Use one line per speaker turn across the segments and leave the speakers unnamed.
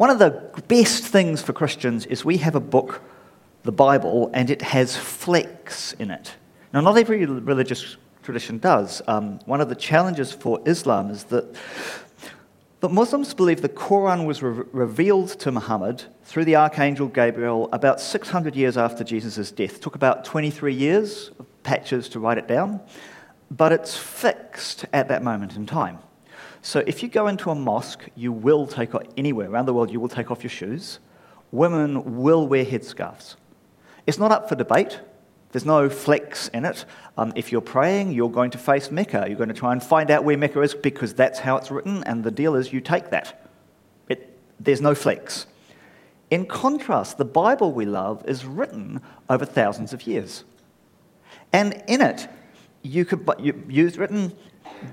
One of the best things for Christians is we have a book, the Bible, and it has flecks in it. Now, not every religious tradition does. Um, one of the challenges for Islam is that but Muslims believe the Quran was re- revealed to Muhammad through the archangel Gabriel about 600 years after Jesus' death. It took about 23 years of patches to write it down, but it's fixed at that moment in time. So if you go into a mosque, you will take off, anywhere around the world, you will take off your shoes. Women will wear headscarves. It's not up for debate. There's no flex in it. Um, if you're praying, you're going to face Mecca. You're going to try and find out where Mecca is because that's how it's written, and the deal is you take that. It, there's no flex. In contrast, the Bible we love is written over thousands of years. And in it, you could you, use written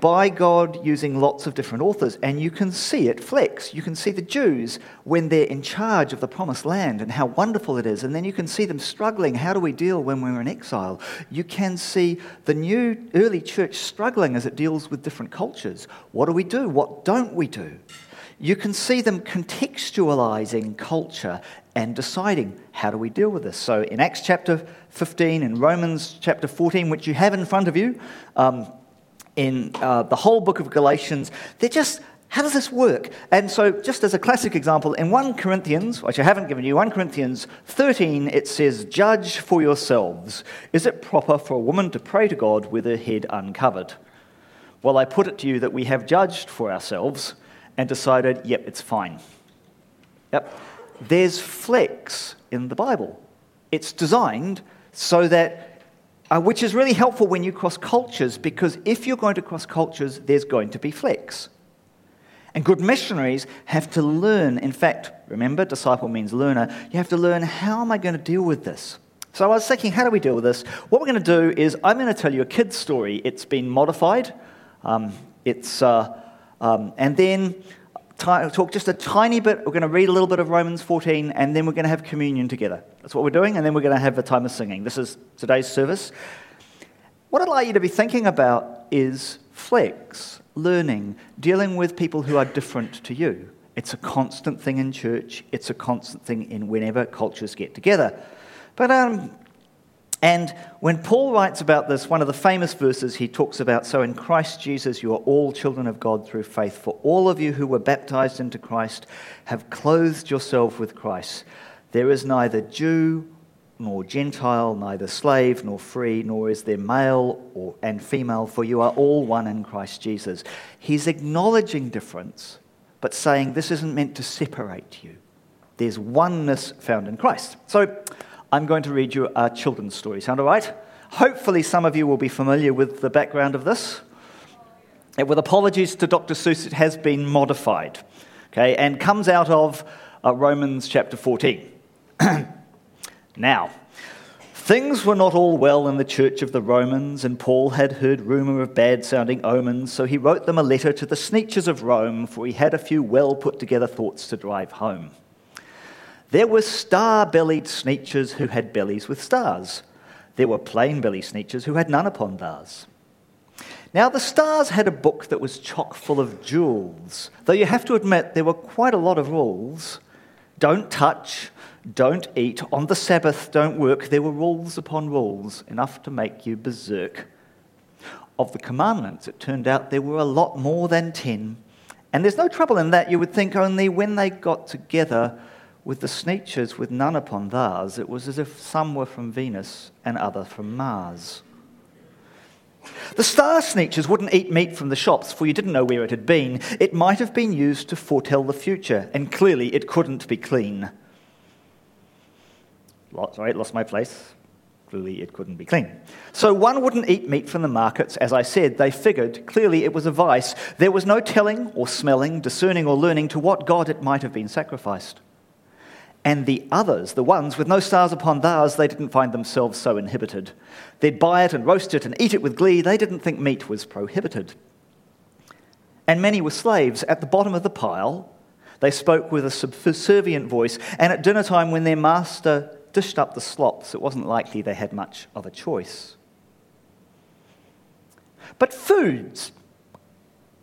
by God using lots of different authors, and you can see it flex. You can see the Jews when they're in charge of the promised land and how wonderful it is, and then you can see them struggling. How do we deal when we're in exile? You can see the new early church struggling as it deals with different cultures. What do we do? What don't we do? You can see them contextualizing culture and deciding how do we deal with this. So in Acts chapter 15, in Romans chapter 14, which you have in front of you, um, in uh, the whole book of Galatians. They're just, how does this work? And so, just as a classic example, in 1 Corinthians, which I haven't given you, 1 Corinthians 13, it says, Judge for yourselves. Is it proper for a woman to pray to God with her head uncovered? Well, I put it to you that we have judged for ourselves and decided, yep, it's fine. Yep. There's flex in the Bible. It's designed so that uh, which is really helpful when you cross cultures because if you're going to cross cultures, there's going to be flex. And good missionaries have to learn. In fact, remember, disciple means learner. You have to learn how am I going to deal with this? So I was thinking, how do we deal with this? What we're going to do is I'm going to tell you a kid's story. It's been modified. Um, it's, uh, um, and then talk just a tiny bit. We're going to read a little bit of Romans 14, and then we're going to have communion together. That's what we're doing, and then we're going to have a time of singing. This is today's service. What I'd like you to be thinking about is flex, learning, dealing with people who are different to you. It's a constant thing in church, it's a constant thing in whenever cultures get together. But um, and when Paul writes about this, one of the famous verses he talks about so in Christ Jesus you are all children of God through faith. For all of you who were baptized into Christ have clothed yourself with Christ. There is neither Jew nor Gentile, neither slave nor free, nor is there male or, and female, for you are all one in Christ Jesus. He's acknowledging difference, but saying this isn't meant to separate you. There's oneness found in Christ. So, I'm going to read you a children's story. Sound all right? Hopefully, some of you will be familiar with the background of this. With apologies to Dr. Seuss, it has been modified, okay, and comes out of uh, Romans chapter 14. now, things were not all well in the church of the Romans, and Paul had heard rumor of bad sounding omens, so he wrote them a letter to the sneetches of Rome, for he had a few well put together thoughts to drive home. There were star bellied sneetches who had bellies with stars. There were plain belly sneetches who had none upon bars. Now, the stars had a book that was chock full of jewels, though you have to admit there were quite a lot of rules. Don't touch, don't eat, on the Sabbath don't work. There were rules upon rules, enough to make you berserk. Of the commandments, it turned out there were a lot more than ten. And there's no trouble in that. You would think only when they got together with the sneetches with none upon theirs, it was as if some were from Venus and other from Mars. The star sneetches wouldn't eat meat from the shops, for you didn't know where it had been. It might have been used to foretell the future, and clearly it couldn't be clean. Sorry, lost my place. Clearly it couldn't be clean. So one wouldn't eat meat from the markets, as I said. They figured clearly it was a vice. There was no telling or smelling, discerning or learning to what God it might have been sacrificed. And the others, the ones with no stars upon theirs, they didn't find themselves so inhibited. They'd buy it and roast it and eat it with glee. They didn't think meat was prohibited. And many were slaves at the bottom of the pile. They spoke with a subservient voice, and at dinner time, when their master dished up the slops, it wasn't likely they had much of a choice. But foods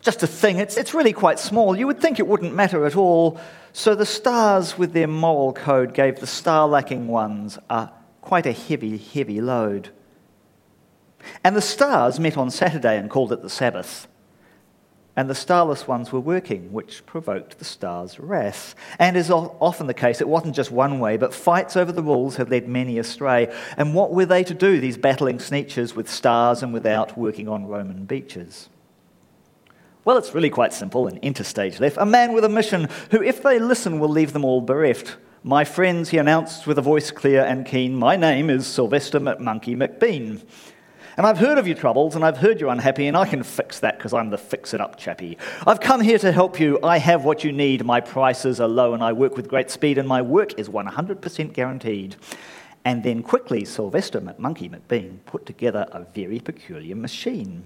just a thing. It's, it's really quite small. You would think it wouldn't matter at all. So the stars, with their moral code, gave the star lacking ones a, quite a heavy, heavy load. And the stars met on Saturday and called it the Sabbath and the starless ones were working, which provoked the star's wrath. And as often the case, it wasn't just one way, but fights over the rules had led many astray. And what were they to do, these battling sneetches with stars and without working on Roman beaches? Well, it's really quite simple and interstage left. A man with a mission who, if they listen, will leave them all bereft. My friends, he announced with a voice clear and keen, my name is Sylvester McMonkey McBean. And I've heard of your troubles, and I've heard you're unhappy, and I can fix that because I'm the fix it up chappie. I've come here to help you. I have what you need. My prices are low, and I work with great speed, and my work is 100% guaranteed. And then quickly, Sylvester McMonkey McBean put together a very peculiar machine.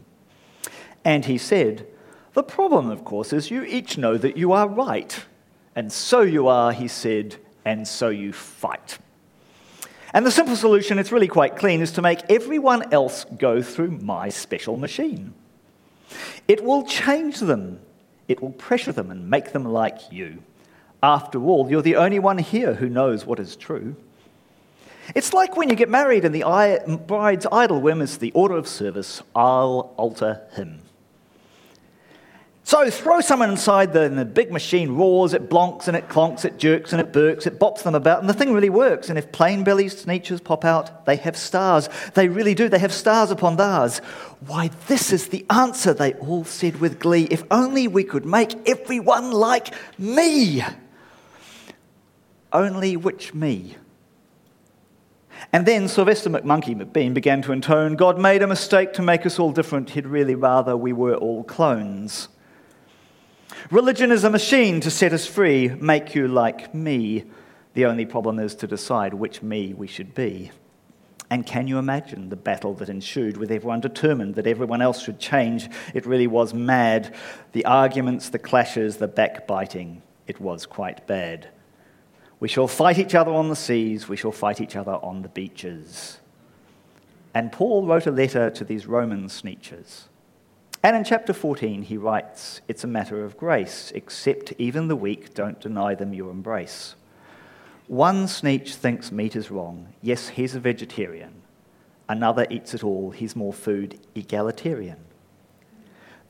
And he said, The problem, of course, is you each know that you are right. And so you are, he said, and so you fight. And the simple solution, it's really quite clean, is to make everyone else go through my special machine. It will change them, it will pressure them and make them like you. After all, you're the only one here who knows what is true. It's like when you get married and the bride's idle whim is the order of service I'll alter him. So throw someone inside the, and the big machine roars, it blonks and it clonks, it jerks and it burks, it bops them about, and the thing really works. And if plain bellies sneetches pop out, they have stars. They really do. They have stars upon theirs. Why, this is the answer, they all said with glee. If only we could make everyone like me. Only which me? And then Sylvester McMonkey McBean began to intone God made a mistake to make us all different. He'd really rather we were all clones. Religion is a machine to set us free, make you like me. The only problem is to decide which me we should be. And can you imagine the battle that ensued with everyone determined that everyone else should change? It really was mad. The arguments, the clashes, the backbiting, it was quite bad. We shall fight each other on the seas, we shall fight each other on the beaches. And Paul wrote a letter to these Roman sneetches. And in chapter 14, he writes, It's a matter of grace, except even the weak don't deny them your embrace. One sneetch thinks meat is wrong. Yes, he's a vegetarian. Another eats it all. He's more food egalitarian.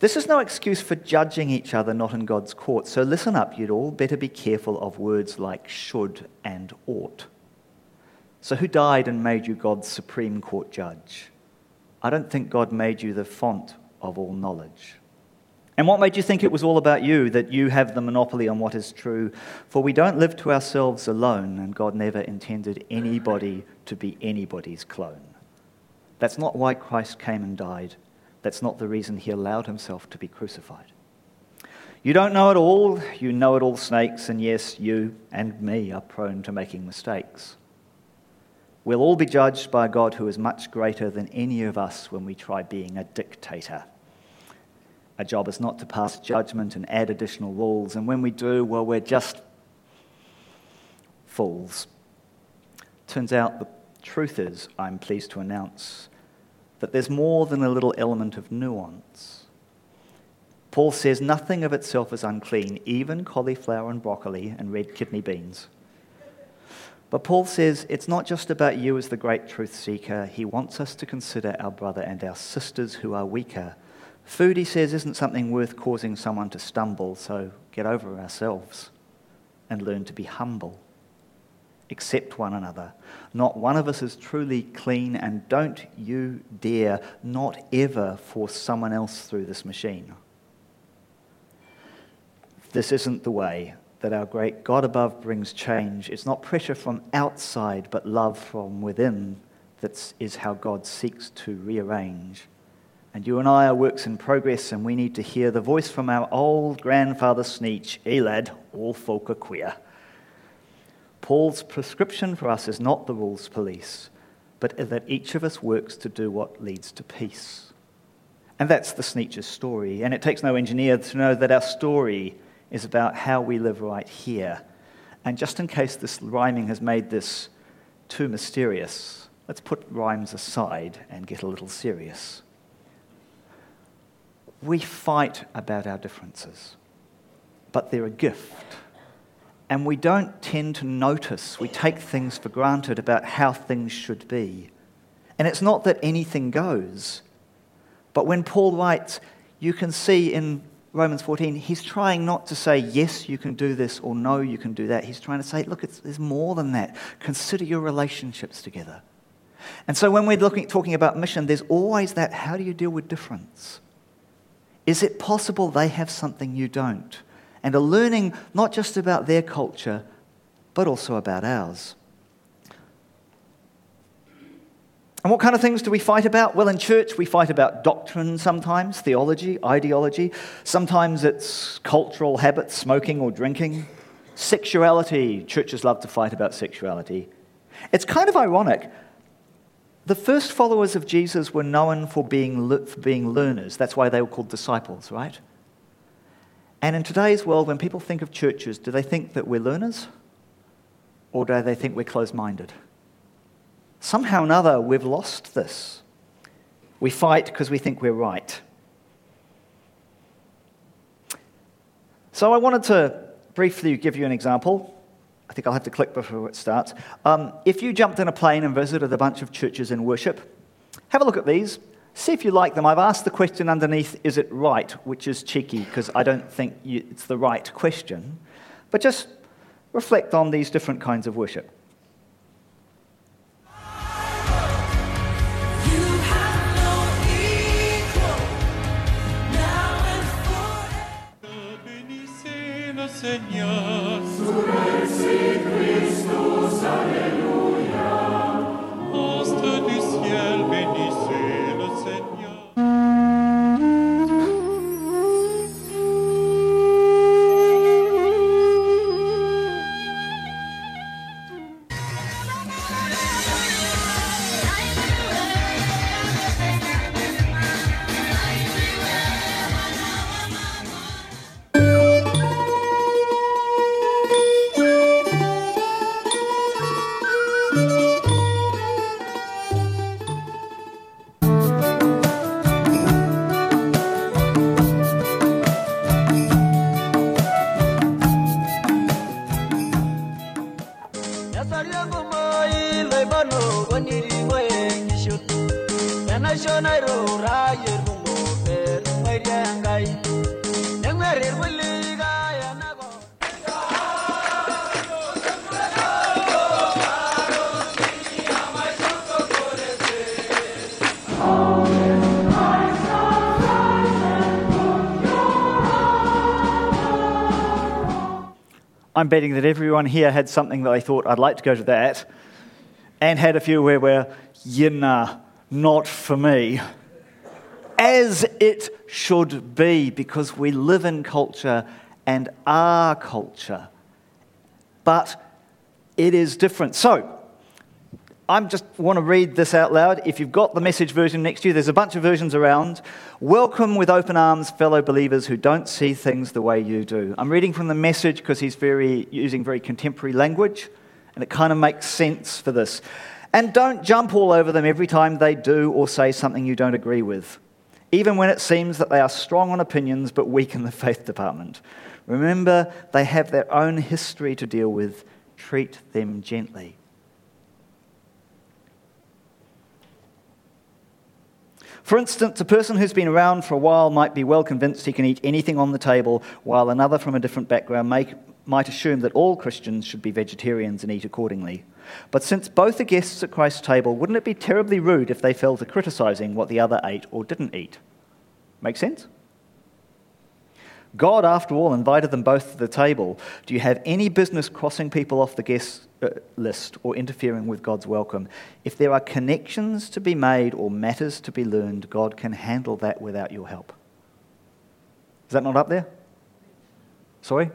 This is no excuse for judging each other not in God's court. So listen up, you'd all better be careful of words like should and ought. So, who died and made you God's Supreme Court judge? I don't think God made you the font of all knowledge. And what made you think it was all about you, that you have the monopoly on what is true? For we don't live to ourselves alone, and God never intended anybody to be anybody's clone. That's not why Christ came and died. That's not the reason he allowed himself to be crucified. You don't know it all, you know it all, snakes, and yes, you and me are prone to making mistakes. We'll all be judged by a God who is much greater than any of us when we try being a dictator. Our job is not to pass judgment and add additional rules, and when we do, well, we're just fools. Turns out the truth is, I'm pleased to announce, that there's more than a little element of nuance. Paul says nothing of itself is unclean, even cauliflower and broccoli and red kidney beans. But Paul says it's not just about you as the great truth seeker. He wants us to consider our brother and our sisters who are weaker. Food, he says, isn't something worth causing someone to stumble, so get over ourselves and learn to be humble. Accept one another. Not one of us is truly clean, and don't you dare, not ever, force someone else through this machine. This isn't the way that our great God above brings change. It's not pressure from outside, but love from within. That is how God seeks to rearrange. And you and I are works in progress, and we need to hear the voice from our old grandfather Sneetch, Eh, lad, all folk are queer. Paul's prescription for us is not the rules police, but that each of us works to do what leads to peace. And that's the Sneetch's story. And it takes no engineer to know that our story is about how we live right here. And just in case this rhyming has made this too mysterious, let's put rhymes aside and get a little serious. we fight about our differences, but they're a gift. And we don't tend to notice, we take things for granted about how things should be. And it's not that anything goes, but when Paul writes, you can see in Romans 14, he's trying not to say, yes, you can do this, or no, you can do that. He's trying to say, look, there's more than that. Consider your relationships together. And so when we're looking, talking about mission, there's always that how do you deal with difference? Is it possible they have something you don't? And are learning not just about their culture, but also about ours. And what kind of things do we fight about? Well, in church, we fight about doctrine sometimes, theology, ideology. Sometimes it's cultural habits, smoking or drinking. Sexuality, churches love to fight about sexuality. It's kind of ironic. The first followers of Jesus were known for being, for being learners. That's why they were called disciples, right? And in today's world, when people think of churches, do they think that we're learners? Or do they think we're closed minded? Somehow or another, we've lost this. We fight because we think we're right. So I wanted to briefly give you an example. I think I'll have to click before it starts. Um, if you jumped in a plane and visited a bunch of churches in worship, have a look at these. See if you like them. I've asked the question underneath, is it right? Which is cheeky because I don't think you, it's the right question. But just reflect on these different kinds of worship. I'm betting that everyone here had something that they thought, I'd like to go to that, and had a few where we're, yeah, nah, not for me. As it should be, because we live in culture and our culture. But it is different. So, I just want to read this out loud. If you've got the message version next to you, there's a bunch of versions around. Welcome with open arms, fellow believers who don't see things the way you do. I'm reading from the message because he's very, using very contemporary language, and it kind of makes sense for this. And don't jump all over them every time they do or say something you don't agree with, even when it seems that they are strong on opinions but weak in the faith department. Remember, they have their own history to deal with. Treat them gently. For instance, a person who's been around for a while might be well convinced he can eat anything on the table, while another from a different background may, might assume that all Christians should be vegetarians and eat accordingly. But since both are guests at Christ's table, wouldn't it be terribly rude if they fell to criticizing what the other ate or didn't eat? Make sense? God, after all, invited them both to the table. Do you have any business crossing people off the guest uh, list or interfering with God's welcome. If there are connections to be made or matters to be learned, God can handle that without your help. Is that not up there? Sorry?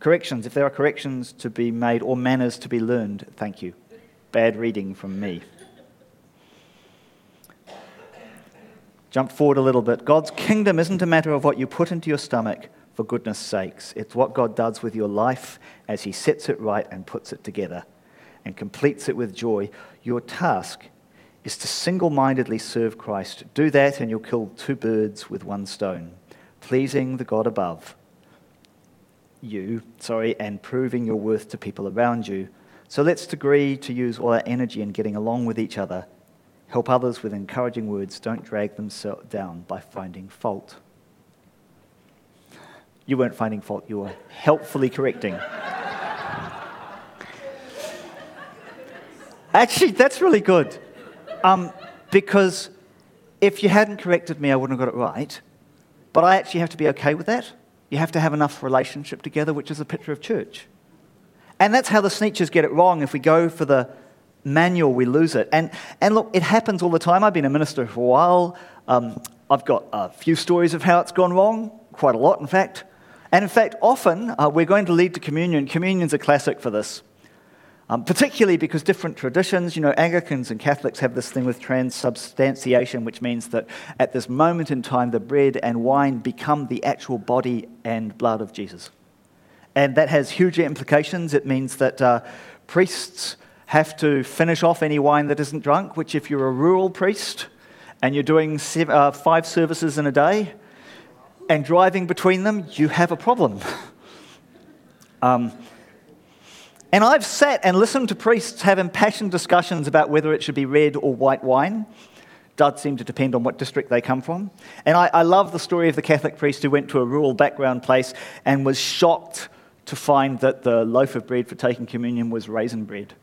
Corrections, if there are corrections to be made or manners to be learned, thank you. Bad reading from me. Jump forward a little bit. God's kingdom isn't a matter of what you put into your stomach for goodness sakes. It's what God does with your life as He sets it right and puts it together and completes it with joy. Your task is to single mindedly serve Christ. Do that, and you'll kill two birds with one stone, pleasing the God above you, sorry, and proving your worth to people around you. So let's agree to use all our energy in getting along with each other. Help others with encouraging words. Don't drag them down by finding fault. You weren't finding fault, you were helpfully correcting. Actually, that's really good. Um, because if you hadn't corrected me, I wouldn't have got it right. But I actually have to be okay with that. You have to have enough relationship together, which is a picture of church. And that's how the Sneetches get it wrong. If we go for the manual, we lose it. And, and look, it happens all the time. I've been a minister for a while. Um, I've got a few stories of how it's gone wrong, quite a lot, in fact. And in fact, often uh, we're going to lead to communion. Communion's a classic for this. Um, particularly because different traditions, you know, Anglicans and Catholics have this thing with transubstantiation, which means that at this moment in time, the bread and wine become the actual body and blood of Jesus. And that has huge implications. It means that uh, priests have to finish off any wine that isn't drunk, which, if you're a rural priest and you're doing seven, uh, five services in a day and driving between them, you have a problem. um, and I've sat and listened to priests have impassioned discussions about whether it should be red or white wine. Does seem to depend on what district they come from. And I, I love the story of the Catholic priest who went to a rural background place and was shocked to find that the loaf of bread for taking communion was raisin bread.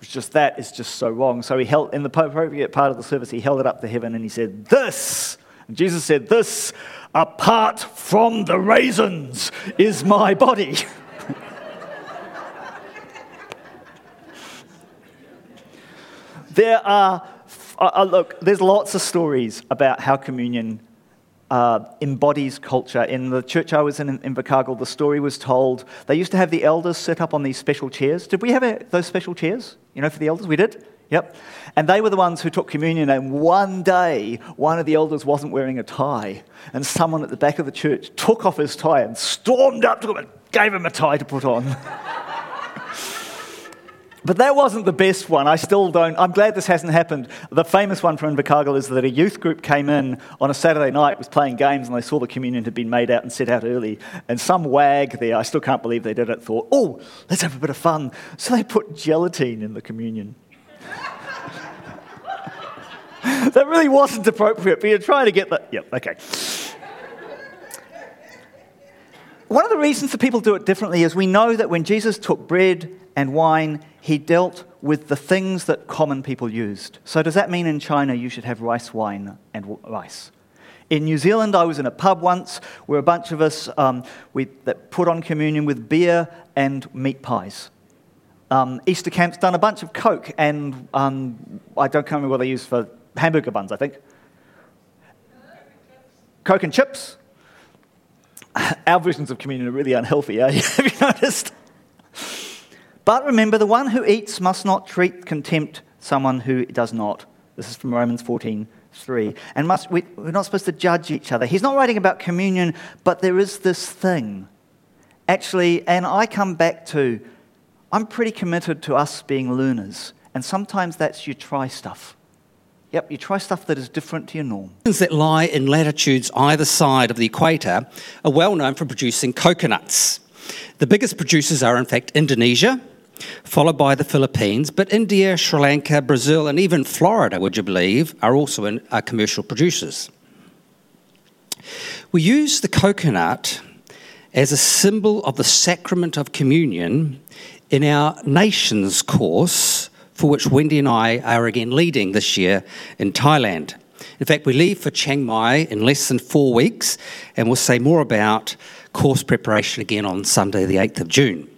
It's just that is just so wrong. So he held, in the appropriate part of the service, he held it up to heaven and he said, This, and Jesus said, This, apart from the raisins, is my body. There are, uh, uh, look, there's lots of stories about how communion uh, embodies culture. In the church I was in in Invercargill, the story was told. They used to have the elders sit up on these special chairs. Did we have a, those special chairs? You know, for the elders? We did? Yep. And they were the ones who took communion. And one day, one of the elders wasn't wearing a tie. And someone at the back of the church took off his tie and stormed up to him and gave him a tie to put on. But that wasn't the best one. I still don't. I'm glad this hasn't happened. The famous one from Invercargill is that a youth group came in on a Saturday night, was playing games, and they saw the communion had been made out and set out early. And some wag there, I still can't believe they did it, thought, oh, let's have a bit of fun. So they put gelatine in the communion. that really wasn't appropriate, but you're trying to get that. Yep, okay. One of the reasons that people do it differently is we know that when Jesus took bread and wine, he dealt with the things that common people used. So, does that mean in China you should have rice wine and rice? In New Zealand, I was in a pub once where a bunch of us um, we, that put on communion with beer and meat pies. Um, Easter Camp's done a bunch of Coke, and um, I don't remember what they use for hamburger buns, I think. Coke and chips. Our versions of communion are really unhealthy, eh? Have you noticed? But remember, the one who eats must not treat contempt someone who does not. This is from Romans 14, 3. And must, we, we're not supposed to judge each other. He's not writing about communion, but there is this thing. Actually, and I come back to, I'm pretty committed to us being learners. And sometimes that's you try stuff. Yep, you try stuff that is different to your norm.
That lie in latitudes either side of the equator are well known for producing coconuts. The biggest producers are, in fact, Indonesia, followed by the Philippines. But India, Sri Lanka, Brazil, and even Florida, would you believe, are also in, are commercial producers. We use the coconut as a symbol of the sacrament of communion in our nations course, for which Wendy and I are again leading this year in Thailand. In fact, we leave for Chiang Mai in less than four weeks, and we'll say more about course preparation again on Sunday, the 8th of June.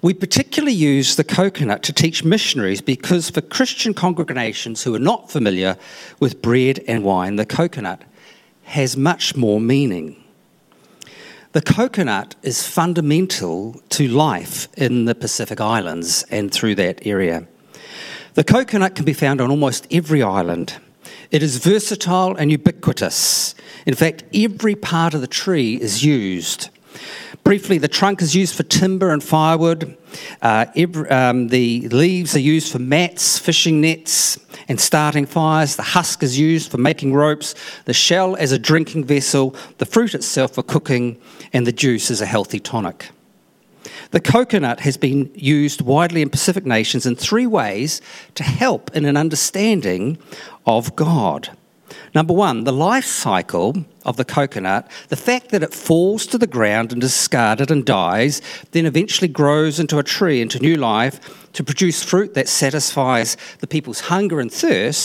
We particularly use the coconut to teach missionaries because for Christian congregations who are not familiar with bread and wine, the coconut has much more meaning. The coconut is fundamental to life in the Pacific Islands and through that area. The coconut can be found on almost every island. It is versatile and ubiquitous. In fact, every part of the tree is used. Briefly, the trunk is used for timber and firewood. Uh, every, um, the leaves are used for mats, fishing nets, and starting fires. The husk is used for making ropes. The shell as a drinking vessel. The fruit itself for cooking. And the juice as a healthy tonic. The coconut has been used widely in Pacific nations in three ways to help in an understanding of God. Number one, the life cycle of the coconut, the fact that it falls to the ground and is discarded and dies, then eventually grows into a tree, into new life, to produce fruit that satisfies the people's hunger and thirst